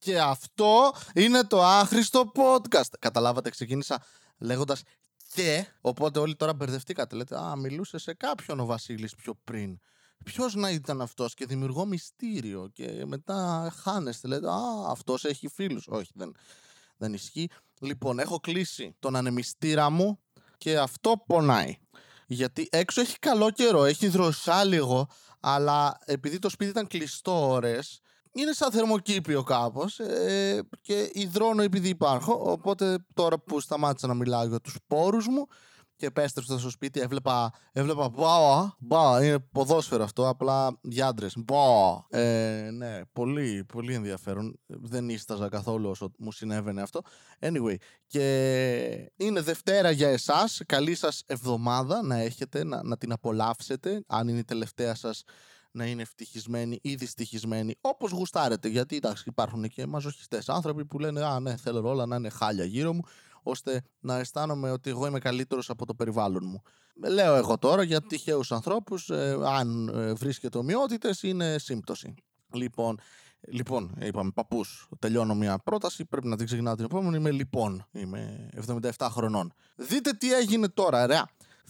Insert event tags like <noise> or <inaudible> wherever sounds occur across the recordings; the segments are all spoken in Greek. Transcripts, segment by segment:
Και αυτό είναι το άχρηστο podcast. Καταλάβατε, ξεκίνησα λέγοντας και. Οπότε όλοι τώρα μπερδευτήκατε. Λέτε, Α, μιλούσε σε κάποιον ο Βασίλης πιο πριν. Ποιος να ήταν αυτός και δημιουργώ μυστήριο. Και μετά χάνεστε. Λέτε, Α, αυτός έχει φίλους. Όχι, δεν, δεν ισχύει. Λοιπόν, έχω κλείσει τον ανεμιστήρα μου και αυτό πονάει. Γιατί έξω έχει καλό καιρό, έχει δροσά λίγο, αλλά επειδή το σπίτι ήταν κλειστό ώρες, είναι σαν θερμοκήπιο κάπως ε, και υδρώνω επειδή υπάρχω, οπότε τώρα που σταμάτησα να μιλάω για τους πόρους μου και επέστρεψα στο σπίτι, έβλεπα, έβλεπα μπα, μπα, είναι ποδόσφαιρο αυτό, απλά για άντρες. Μπα, ε, ναι, πολύ, πολύ ενδιαφέρον. Δεν ίσταζα καθόλου όσο μου συνέβαινε αυτό. Anyway, και είναι Δευτέρα για εσάς. Καλή σας εβδομάδα να έχετε, να, να την απολαύσετε, αν είναι η τελευταία σας να είναι ευτυχισμένοι ή δυστυχισμένοι, όπως γουστάρετε. Γιατί εντάξει, υπάρχουν και μαζοχιστές άνθρωποι που λένε Α, ναι, θέλω όλα να είναι χάλια γύρω μου ώστε να αισθάνομαι ότι εγώ είμαι καλύτερος από το περιβάλλον μου. Λέω εγώ τώρα για τυχαίους ανθρώπους, ε, αν ε, βρίσκεται ομοιότητες, είναι σύμπτωση. Λοιπόν, Λοιπόν, είπαμε παππούς. Τελειώνω μια πρόταση. Πρέπει να την ξεκινάω την επόμενη. Είμαι λοιπόν. Είμαι 77 χρονών. Δείτε τι έγινε τώρα, ρε.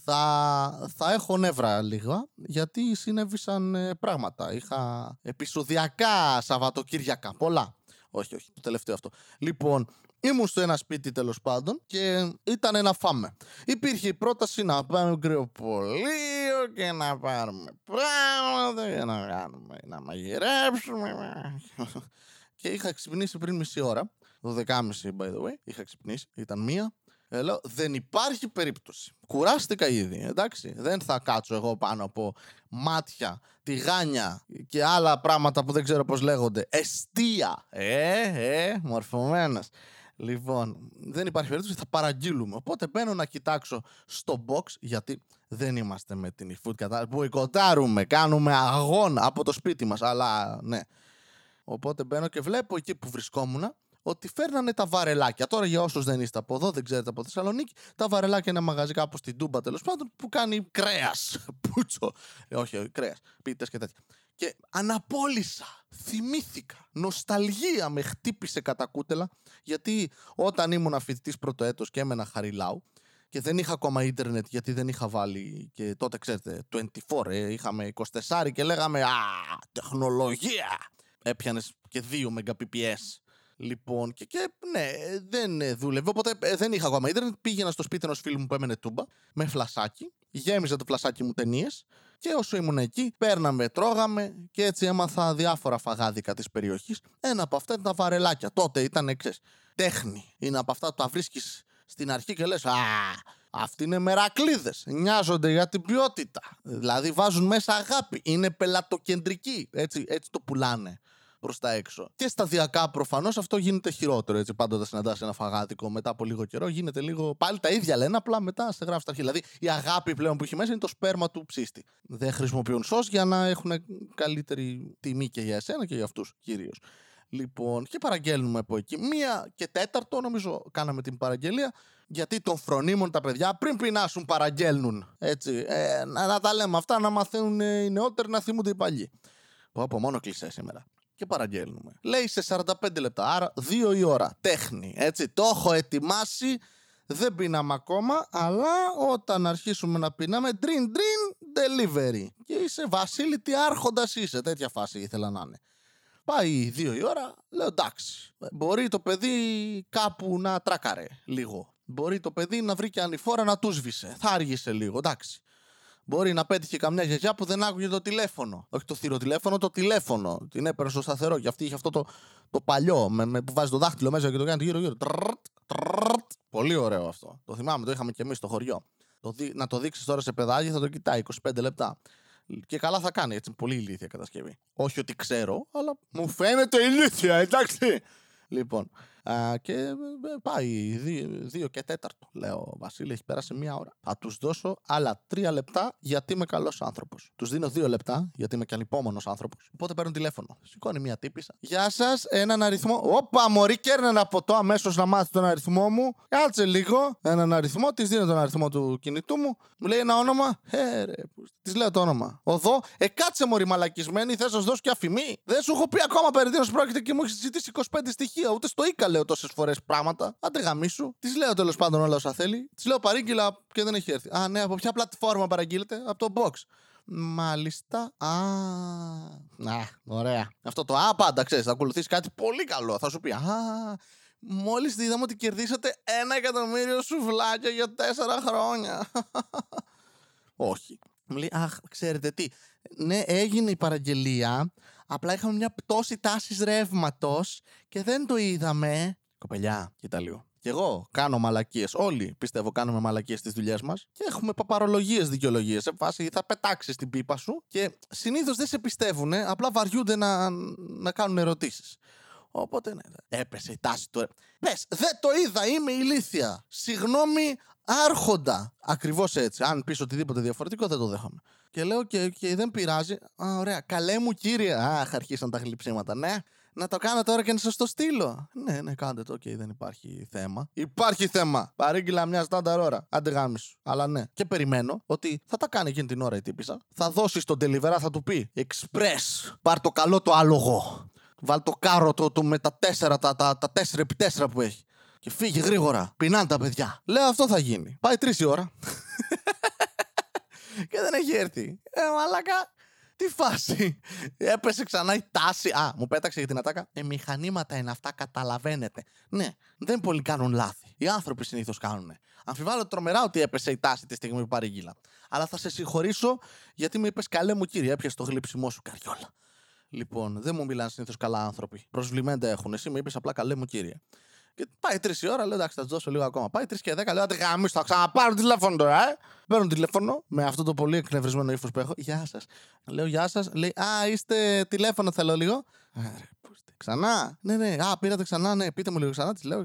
Θα, θα έχω νεύρα λίγα γιατί συνέβησαν ε, πράγματα. Είχα επεισοδιακά Σαββατοκύριακα. Πολλά. Όχι, όχι, το τελευταίο αυτό. Λοιπόν, Ήμουν στο ένα σπίτι τέλος πάντων και ήταν να φάμε. Υπήρχε η πρόταση να πάμε κρυοπολείο και να πάρουμε πράγματα για να κάνουμε, να μαγειρέψουμε. <laughs> και είχα ξυπνήσει πριν μισή ώρα. 12.30 by the way. Είχα ξυπνήσει, ήταν μία. Λέω, δεν υπάρχει περίπτωση. Κουράστηκα ήδη, εντάξει. Δεν θα κάτσω εγώ πάνω από μάτια, τηγάνια και άλλα πράγματα που δεν ξέρω πώς λέγονται. Εστία. Ε, ε, μορφωμένος. Λοιπόν, δεν υπάρχει περίπτωση, θα παραγγείλουμε. Οπότε μπαίνω να κοιτάξω στο box, γιατί δεν είμαστε με την eFood κατά. Μποϊκοτάρουμε, κάνουμε αγώνα από το σπίτι μας, αλλά ναι. Οπότε μπαίνω και βλέπω εκεί που βρισκόμουν ότι φέρνανε τα βαρελάκια. Τώρα για όσους δεν είστε από εδώ, δεν ξέρετε από Θεσσαλονίκη, τα βαρελάκια είναι ένα μαγαζί κάπου στην Τούμπα τέλος πάντων που κάνει κρέας. <laughs> Πούτσο. Ε, όχι, όχι κρέας. Πίτες και τέτοια. Και αναπόλυσα, θυμήθηκα, νοσταλγία με χτύπησε κατά κούτελα, γιατί όταν ήμουν φοιτητής πρώτο έτος και έμενα χαριλάου, και δεν είχα ακόμα ίντερνετ γιατί δεν είχα βάλει και τότε ξέρετε 24 ε, είχαμε 24 και λέγαμε α τεχνολογία έπιανες και 2 Mbps Λοιπόν, και, και ναι, δεν δούλευε. Οπότε ε, δεν είχα ακόμα ίντερνετ. Πήγαινα στο σπίτι ενός φίλου μου που έμενε τούμπα με φλασάκι. Γέμιζα το φλασάκι μου ταινίες. Και όσο ήμουν εκεί, παίρναμε, τρώγαμε και έτσι έμαθα διάφορα φαγάδικα της περιοχής. Ένα από αυτά ήταν τα βαρελάκια. Τότε ήταν εξή. Τέχνη. Είναι από αυτά που τα βρίσκεις στην αρχή και λες: Α, αυτοί είναι μερακλείδες. Νοιάζονται για την ποιότητα. Δηλαδή βάζουν μέσα αγάπη. Είναι πελατοκεντρικοί. Έτσι, έτσι το πουλάνε προς τα έξω. Και σταδιακά προφανώς αυτό γίνεται χειρότερο. Έτσι, πάντα όταν συναντάς ένα φαγάτικο μετά από λίγο καιρό, γίνεται λίγο. Πάλι τα ίδια λένε, απλά μετά σε γράφει τα αρχή. Δηλαδή η αγάπη πλέον που έχει μέσα είναι το σπέρμα του ψήστη. Δεν χρησιμοποιούν σο για να έχουν καλύτερη τιμή και για εσένα και για αυτούς κυρίως. Λοιπόν, και παραγγέλνουμε από εκεί. Μία και τέταρτο, νομίζω, κάναμε την παραγγελία. Γιατί τον φρονίμων τα παιδιά πριν πεινάσουν παραγγέλνουν. Έτσι. Ε, να, να, τα λέμε αυτά, να μαθαίνουν οι νεότεροι, να θυμούνται οι παλιοί. Πω από μόνο κλεισέ σήμερα και παραγγέλνουμε. Λέει σε 45 λεπτά, άρα 2 η ώρα. Τέχνη. Έτσι, το έχω ετοιμάσει. Δεν πίναμε ακόμα, αλλά όταν αρχίσουμε να πίναμε, dream dream delivery. Και είσαι Βασίλη, τι άρχοντας είσαι. Τέτοια φάση ήθελα να είναι. Πάει δύο η ώρα, λέω εντάξει. Μπορεί το παιδί κάπου να τράκαρε λίγο. Μπορεί το παιδί να βρει και ανηφόρα να τους σβήσε. Θα άργησε λίγο, εντάξει. Μπορεί να πέτυχε καμιά γιαγιά που δεν άκουγε το τηλέφωνο. Όχι το θηροτηλέφωνο, το τηλέφωνο. Την έπαιρνε στο σταθερό και αυτή είχε αυτό το, το παλιό με, με, που βάζει το δάχτυλο μέσα και το κάνει γύρω-γύρω. Πολύ ωραίο αυτό. Το θυμάμαι, το είχαμε και εμείς στο χωριό. Το, να το δείξεις τώρα σε παιδάκι θα το κοιτάει 25 λεπτά. Και καλά θα κάνει, έτσι. Πολύ ηλίθια κατασκευή. Όχι ότι ξέρω, αλλά μου φαίνεται ηλίθια, εντάξει. Λοιπόν, Α, και ε, πάει δύο, δύο και τέταρτο. Λέω, Βασίλη, έχει πέρασει μία ώρα. Θα τους δώσω άλλα τρία λεπτά γιατί είμαι καλός άνθρωπος. Τους δίνω δύο λεπτά γιατί είμαι και ανυπόμονος άνθρωπος. Οπότε παίρνω τηλέφωνο. Σηκώνει μία τύπησα. Γεια σας, έναν αριθμό. Όπα, Μωρή, κέρνε ένα ποτό αμέσως να μάθεις τον αριθμό μου. Κάτσε λίγο. Έναν αριθμό, της δίνω τον αριθμό του κινητού μου. Μου λέει ένα όνομα. Ε, ρε, της λέω το όνομα. Οδό, ε, κάτσε μωρή μαλακισμένη, θες να σου δώσω και αφημί. Δεν σου έχω πει ακόμα περί τίνος πρόκειται και μου έχεις ζητήσει 25 στοιχεία. Ούτε στο Ίκα λέω τόσες φορές πράγματα. Άντε γαμίσου. Της λέω τέλος πάντων όλα όσα θέλει. Της λέω παρήγγειλα και δεν έχει έρθει. Α, ναι, από ποια πλατφόρμα παραγγείλετε, από το box. Μάλιστα. Α, να, ωραία. Αυτό το α, πάντα ξέρεις, θα ακολουθήσει κάτι πολύ καλό. Θα σου πει, Α, μόλις είδαμε ότι κερδίσατε ένα εκατομμύριο σουβλάκια για τέσσερα χρόνια. <laughs> Όχι. Μου λέει, Αχ, ξέρετε τι. Ναι, έγινε η παραγγελία. Απλά είχαμε μια πτώση τάσης ρεύματος και δεν το είδαμε. Κοπελιά, κοίτα λίγο. Και εγώ κάνω μαλακίες. Όλοι πιστεύω κάνουμε μαλακίες στις δουλειές μας. Και έχουμε παπαρολογίες δικαιολογίες. Σε φάση θα πετάξεις την πίπα σου και συνήθως δεν σε πιστεύουν. Απλά βαριούνται να, να κάνουν ερωτήσεις. Οπότε ναι, έπεσε η τάση του. Πες, δεν το είδα, είμαι ηλίθια. Συγγνώμη, άρχοντα. Ακριβώς έτσι. Αν πεις οτιδήποτε διαφορετικό, δεν το δέχομαι. Και λέω και, και δεν πειράζει. Α, ωραία. Καλέ μου κύριε. Αχ, αρχίσαν τα γλειψίματα. Ναι. Να το κάνω τώρα και να σας το στείλω. Ναι, ναι, κάντε το. Ok, okay, δεν υπάρχει θέμα. Υπάρχει θέμα. Παρήγγειλα μια στάνταρ ώρα. Άντε σου. Αλλά ναι. Και περιμένω ότι θα τα κάνει εκείνη την ώρα η τύπισσα. Θα δώσει στον delivery, θα του πει Express. Πάρ το καλό το άλογο. Βάλ το κάρο το, με τα τέσσερα, τα, τα, τα τέσσερα επί τέσσερα που έχει. Και φύγει γρήγορα. Πεινάνε τα παιδιά. Λέω αυτό θα γίνει. Πάει τρεις η ώρα. Και δεν έχει έρθει. Ε, μαλάκα. Τι φάση. Έπεσε ξανά η τάση. Α, μου πέταξε για την ατάκα. Ε, μηχανήματα είναι αυτά, καταλαβαίνετε. Ναι, δεν πολύ κάνουν λάθη. Οι άνθρωποι συνήθως κάνουν. Αμφιβάλλω τρομερά ότι έπεσε η τάση τη στιγμή που παρήγγειλα. Αλλά θα σε συγχωρήσω γιατί μου είπες καλέ μου κύριε, έπιασε το γλύψιμό σου καριόλα. Λοιπόν, δεν μου μιλάνε συνήθως καλά άνθρωποι. Προσβλημέντα έχουν. Εσύ μου είπες απλά καλέ μου κύριε. Και πάει τρεις η ώρα, λέω εντάξει, θα τους δώσω λίγο ακόμα. Πάει τρεις και δέκα, λέω γάμι, θα ξαναπάρω τηλέφωνο τώρα, ε. Παίρνω τηλέφωνο με αυτό το πολύ εκνευρισμένο ύφος που έχω. Γεια σας. Λέω γεια σας. Λέει Α, είστε τηλέφωνο, θέλω λίγο. Ξανά. Ναι, ναι. Α, πήρατε ξανά. Ναι, πείτε μου λίγο ξανά. Της λέω.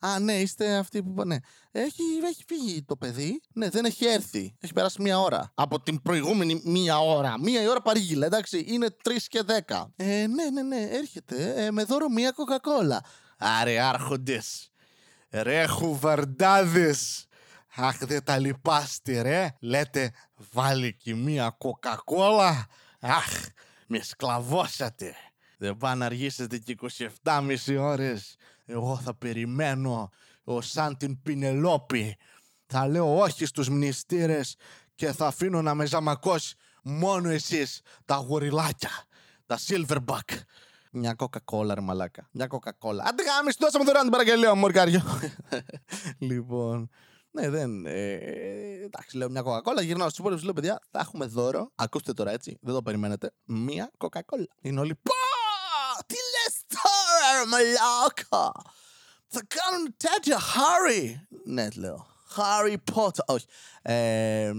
Α, ναι, είστε αυτοί που. Ναι. Έχει, έχει φύγει το παιδί. Ναι, δεν έχει έρθει. Έχει περάσει μία ώρα. Από την προηγούμενη μία ώρα. Μία η ώρα παρήγγειλε, εντάξει. Είναι τρεις και δέκα. Ε, ναι, ναι, ναι. Έρχεται ε, με δώρο μία κοκακόλα. Άρε άρχοντες, ρε χουβαρντάδες, αχ δεν τα λυπάστε ρε, λέτε βάλει και μία κοκακόλα, αχ με σκλαβώσατε. Δεν πάνε να αργήσετε και 27,5 ώρες. Εγώ θα περιμένω ο σαν την Πινελόπη. Θα λέω όχι στους μνηστήρες και θα αφήνω να με ζαμακώσει μόνο εσείς τα γοριλάκια, τα silverback. Μια κοκακόλα, ρε μαλάκα. Μια κοκακόλα. Άντε γάμι, δώσαμε δωρεάν την παραγγελία μου, μορκάριο. <laughs> λοιπόν. Ναι, δεν. Ε, εντάξει, λέω μια κοκακόλα. Γυρνάω στους υπόλοιπους, λέω παιδιά, θα έχουμε δώρο. Ακούστε τώρα έτσι, δεν το περιμένετε. Μια κοκακόλα. Είναι όλοι. Πω! Τι λες τώρα, μαλάκα! Θα κάνουν τέτοια χάρη. Ναι, λέω. Harry Potter. Όχι. Ε,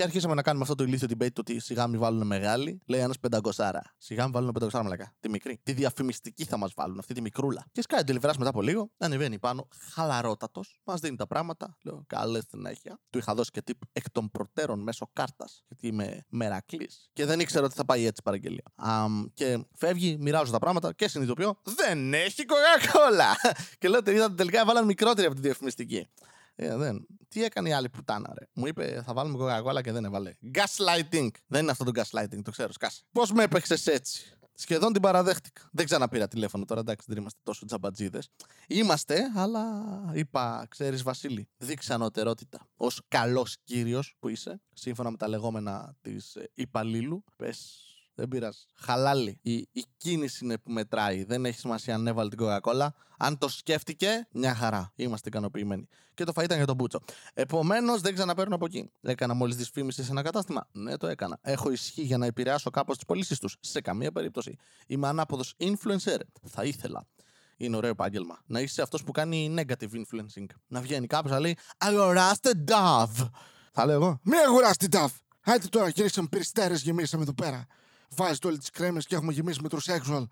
και αρχίσαμε να κάνουμε αυτό το ηλίθιο debate το ότι σιγά μην βάλουν μεγάλη. Λέει ένας πενταγκοσάρα. Σιγά μην βάλουν πενταγκοσάρα μαλακά. Τη μικρή. Τη διαφημιστική θα μας βάλουν, αυτή τη μικρούλα. Και σκάει τελειβερά μετά από λίγο. Ανεβαίνει πάνω, χαλαρότατος. Μας δίνει τα πράγματα. Λέω καλέ συνέχεια. Του είχα δώσει και τύπ εκ των προτέρων μέσω κάρτας. Γιατί είμαι μερακλής. Και δεν ήξερα ότι θα πάει έτσι παραγγελία. Um, και φεύγει, μοιράζω τα πράγματα και συνειδητοποιώ. Δεν έχει κοκακόλα. <laughs> και λέω τελικά βάλαν μικρότερη από τη διαφημιστική. Ε, δεν. Τι έκανε η άλλη πουτάνα, ρε; Μου είπε θα βάλουμε κοκακόλα και δεν έβαλε. Gaslighting. Δεν είναι αυτό το gaslighting, το ξέρω, σκάσε. Πώς με έπαιξες έτσι; Σχεδόν την παραδέχτηκα. Δεν ξαναπήρα τηλέφωνο τώρα, εντάξει, δεν είμαστε τόσο τζαμπατζίδες. Είμαστε, αλλά είπα, ξέρεις, Βασίλη, δείξε ανωτερότητα. Ω καλός κύριος που είσαι, σύμφωνα με τα λεγόμενα της ε, υπαλλήλου, πες δεν πειράζει. Χαλάλι. Η, η κίνηση είναι που μετράει. Δεν έχει σημασία αν έβαλε την κοκακόλα. Αν το σκέφτηκε, μια χαρά. Είμαστε ικανοποιημένοι. Και το φα ήταν για τον Μπούτσο. Επομένως, δεν ξαναπαίρνω από εκεί. Έκανα μόλις δυσφήμιση σε ένα κατάστημα. Ναι, το έκανα. Έχω ισχύ για να επηρεάσω κάπως τις πωλήσεις τους. Σε καμία περίπτωση. Είμαι ανάποδος influencer. Θα ήθελα. Είναι ωραίο επάγγελμα. Να είσαι αυτός που κάνει negative influencing. Να βγαίνει κάποιος να λέει Αγοράστε Dove. Θα λέω εγώ. Μη αγοράσετε Dove. Άιτε τώρα, γυρίσαμε περιστέρε, γεμίσαμε εδώ πέρα βάζετε όλες τις κρέμες και έχουμε γεμίσει με τροσέξουαλ.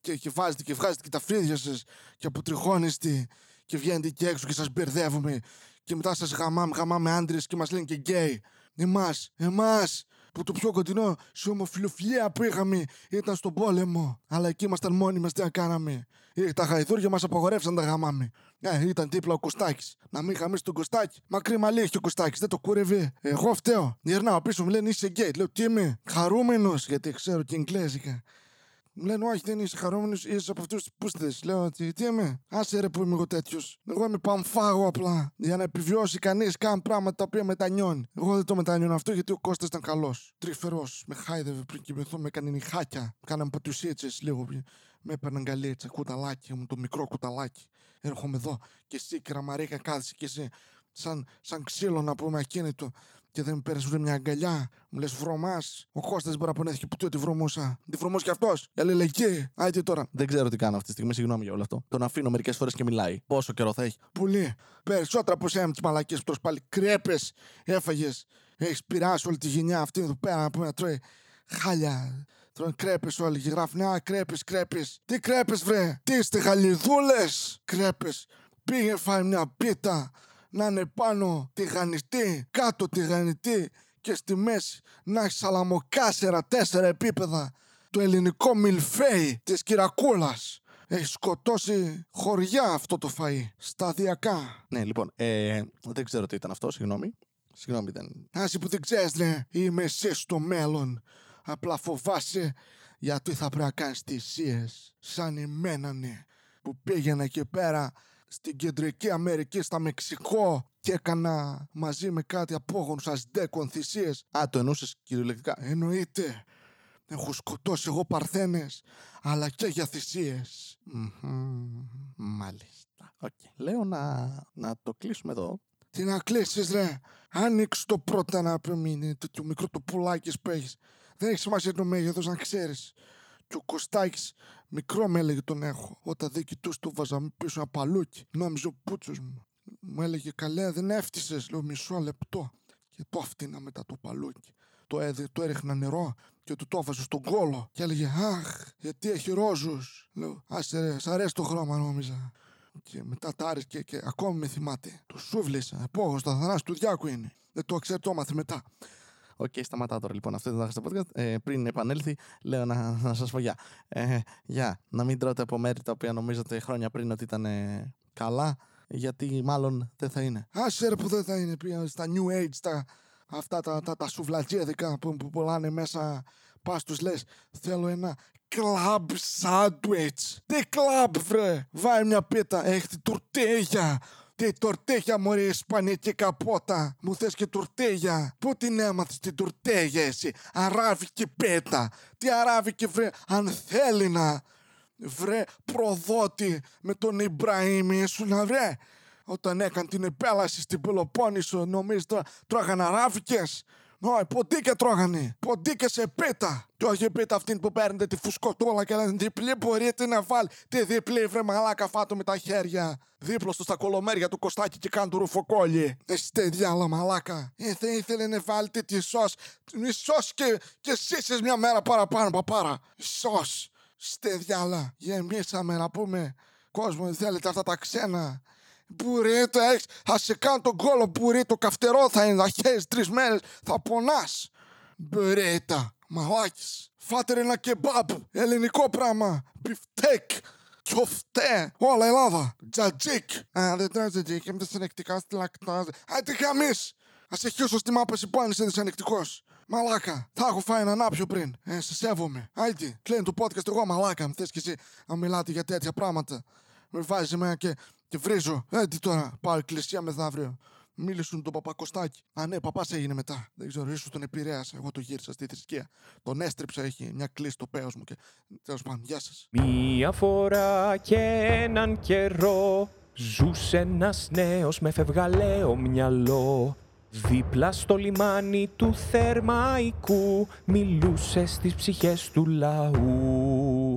και, και βάζετε και βγάζετε και τα φρύδια σας και αποτριχώνεστε και βγαίνετε και έξω και σας μπερδεύουμε και μετά σας γαμάμε, γαμάμε άντρες και μας λένε και γκέι. Εμάς, εμάς, που το πιο κοντινό σε ομοφυλοφιλία που είχαμε ήταν στον πόλεμο. Αλλά εκεί ήμασταν μόνοι μας, τι να κάναμε. Ε, τα γαϊδούρια μας απαγορεύσαν τα γαμάμε. Ε, ήταν δίπλα ο Κωστάκης. Να μην γαμήσεις τον Κωστάκη. Μακρύ μαλλί έχει ο Κωστάκης, δεν το κούρευε. Εγώ φταίω. Γυρνάω πίσω μου λένε είσαι γκέι. Λέω τι είμαι. Χαρούμενος γιατί ξέρω και εγγλέζικα. Μου λένε, Όχι, δεν είσαι χαρούμενος, είσαι από αυτούς του πούστε. Λέω, τι, τι είμαι. Άσε ρε που είμαι εγώ τέτοιος. Εγώ είμαι παμφάγο απλά. Για να επιβιώσει κανείς καν πράγματα τα οποία μετανιώνει. Εγώ δεν το μετανιώνω αυτό γιατί ο Κώστας ήταν καλός. Τρυφερός. Με χάιδευε πριν κοιμηθώ, με έκανε νυχάκια. Κάναμε πατουσίτσες λίγο. Με έπαιρναν γκαλίτσα, κουταλάκι μου, το μικρό κουταλάκι. Έρχομαι εδώ και εσύ, κραμαρίκα, κάθεσαι και εσύ. Σαν, σαν ξύλο να πούμε ακίνητο και δεν πέρασε ούτε μια αγκαλιά. Μου λες βρωμάς. Ο Κώστας δεν μπορεί να πονέθηκε που τη βρωμούσα. Τη βρωμός κι αυτός. Για λελεκή. Άιτε τώρα. Δεν ξέρω τι κάνω αυτή τη στιγμή, συγγνώμη για όλο αυτό. Τον αφήνω μερικές φορές και μιλάει. Πόσο καιρό θα έχει; Πολύ. Περισσότερα από εσένα με τις μαλακίε που πάλι κρέπες έφαγες. Έχεις πειράσει όλη τη γενιά αυτή εδώ πέρα που να τρώει χάλια. Τρώνε κρέπες όλοι και γράφουν Α, κρέπες, κρέπες. Τι κρέπες, βρε. Τι είστε γαλιδούλε. Κρέπες. Πήγε φάει μια πίτα να είναι πάνω τηγανιστή, κάτω τηγανιτή και στη μέση να έχει σαλαμοκάσερα τέσσερα επίπεδα το ελληνικό μιλφέι της Κυρακούλας. Έχει σκοτώσει χωριά αυτό το φαΐ. Σταδιακά. Ναι, λοιπόν, ε, δεν ξέρω τι ήταν αυτό, συγγνώμη. Συγγνώμη, δεν. Άσυ που δεν ξέρεις, ναι, είμαι εσύ στο μέλλον. Απλά φοβάσαι γιατί θα πρέπει να κάνεις θυσίες σαν εμένα, ναι. Που πήγαινα εκεί πέρα στην Κεντρική Αμερική, στα Μεξικό και έκανα μαζί με κάτι απόγονους αζντέκων θυσίες. Α, το εννοούσες κυριολεκτικά. Εννοείται. Έχω σκοτώσει εγώ παρθένες, αλλά και για θυσίες. Μάλιστα. Okay. Λέω να, να το κλείσουμε εδώ. Τι να κλείσεις ρε. Άνοιξε το πρώτα να πει το μικρό το πουλάκι που έχεις. Δεν έχει σημασία το μέγεθος να ξέρεις. Και ο Κωστάκης Μικρό με έλεγε τον έχω. Όταν δεν κοιτούσε το βάζαμε πίσω ένα παλούκι. Νόμιζε ο πούτσος μου. Μου έλεγε καλέ δεν έφτιασε. Λέω μισό λεπτό. Και το έφτιανα μετά το παλούκι. Το, έδε, το έριχνα νερό και του το έβαζε στον κώλο. Και έλεγε Αχ, γιατί έχει ρόζους. Λέω Άσε ρε, σ' αρέσει το χρώμα νόμιζα. Και μετά τα άρεσε και, και ακόμη με θυμάται. Το σούβλησα. Επόγω, του Θανάση του Διάκου είναι. Δεν το ξέρει, το μετά. Ok, okay, σταματάω τώρα λοιπόν. Αυτό ήταν το podcast. Ε, πριν επανέλθει, λέω να, να σας πω γεια. Ε, γεια. Να μην τρώτε από μέρη τα οποία νομίζατε χρόνια πριν ότι ήταν ε, καλά, γιατί μάλλον δεν θα είναι. Άσε ρε που δεν θα είναι. Πήγα στα New Age, τα, αυτά τα, τα, τα σουβλατζέδικα που, που πουλάνε μέσα. Πας τους λες, θέλω ένα κλαμπ σάντουιτς. Τι κλαμπ, βρε. Βάει μια πίτα, έχει τουρτέγια. Τι τορτέγια μωρή ισπανική καπότα. Μου θες και τουρτέγια. Πού την έμαθες την τουρτέγια εσύ. Αράβικη πέτα; Τι αράβικη βρε αν θέλει να. Βρε προδότη με τον Ιμπραήμ ήσουν βρε; Όταν έκανε την επέλαση στην Πελοπόννησο νομίζεις τρώγαν αράβικες; Όχι, ποντίκια τρώγανε. Ποντίκια σε πίτα. Και όχι πίτα αυτή που παίρνετε τη φουσκωτούλα και λένε διπλή μπορείτε να βάλει. Τι διπλή βρε μαλάκα φάτο με τα χέρια. Δίπλο στο στα κολομέρια του Κωστάκη και κάνει του ρουφοκόλλη. Εστέ διάλα μαλάκα. Ε, δεν ήθελε να βάλετε τη σως. Μη σως και, και εσείς μια μέρα παραπάνω παπάρα. Σως. Στε διάλα. Γεμίσαμε να πούμε. Κόσμο δεν θέλετε αυτά τα ξένα. Μπουρίτο έχεις. Θα σε κάνω τον κόλο μπουρίτο. Καυτερό θα είναι. Θα χέσει τρεις μέρες. Θα πονάς. Μπουρίτα. Μαλάκι. Φάτε ένα κεμπάμπ. Ελληνικό πράγμα. Μπιφτέκ. Τσοφτέ. Όλα Ελλάδα. Τζατζίκ. Α, δεν τρώω τζατζίκ. Είμαι δυσανεκτικά στη λακτάζα. Α, τι χαμί. Α σε χιώσω στη μάπα σου που είσαι δυσανεκτικός. Μαλάκα, θα έχω φάει έναν άπιο πριν. Ε, σε σέβομαι. Άιτι, κλείνει το podcast εγώ μαλάκα. Θες και εσύ να μιλάτε για τέτοια πράγματα. Με βάζεις εμένα και και βρίζω. Ε, τι τώρα, πάω εκκλησία μεθαύριο. Μίλησουν τον Παπακοστάκη. Α, ναι, παπάς έγινε μετά. Δεν ξέρω, ίσω τον επηρέασα. Εγώ το γύρισα στη θρησκεία. Τον έστριψα, έχει μια κλίση στο πέος μου. Και... Τέλος πάντων, γεια σας. Μία φορά και έναν καιρό ζούσε ένας νέος με φευγαλαίο μυαλό. Δίπλα στο λιμάνι του Θερμαϊκού μιλούσε στις ψυχές του λαού.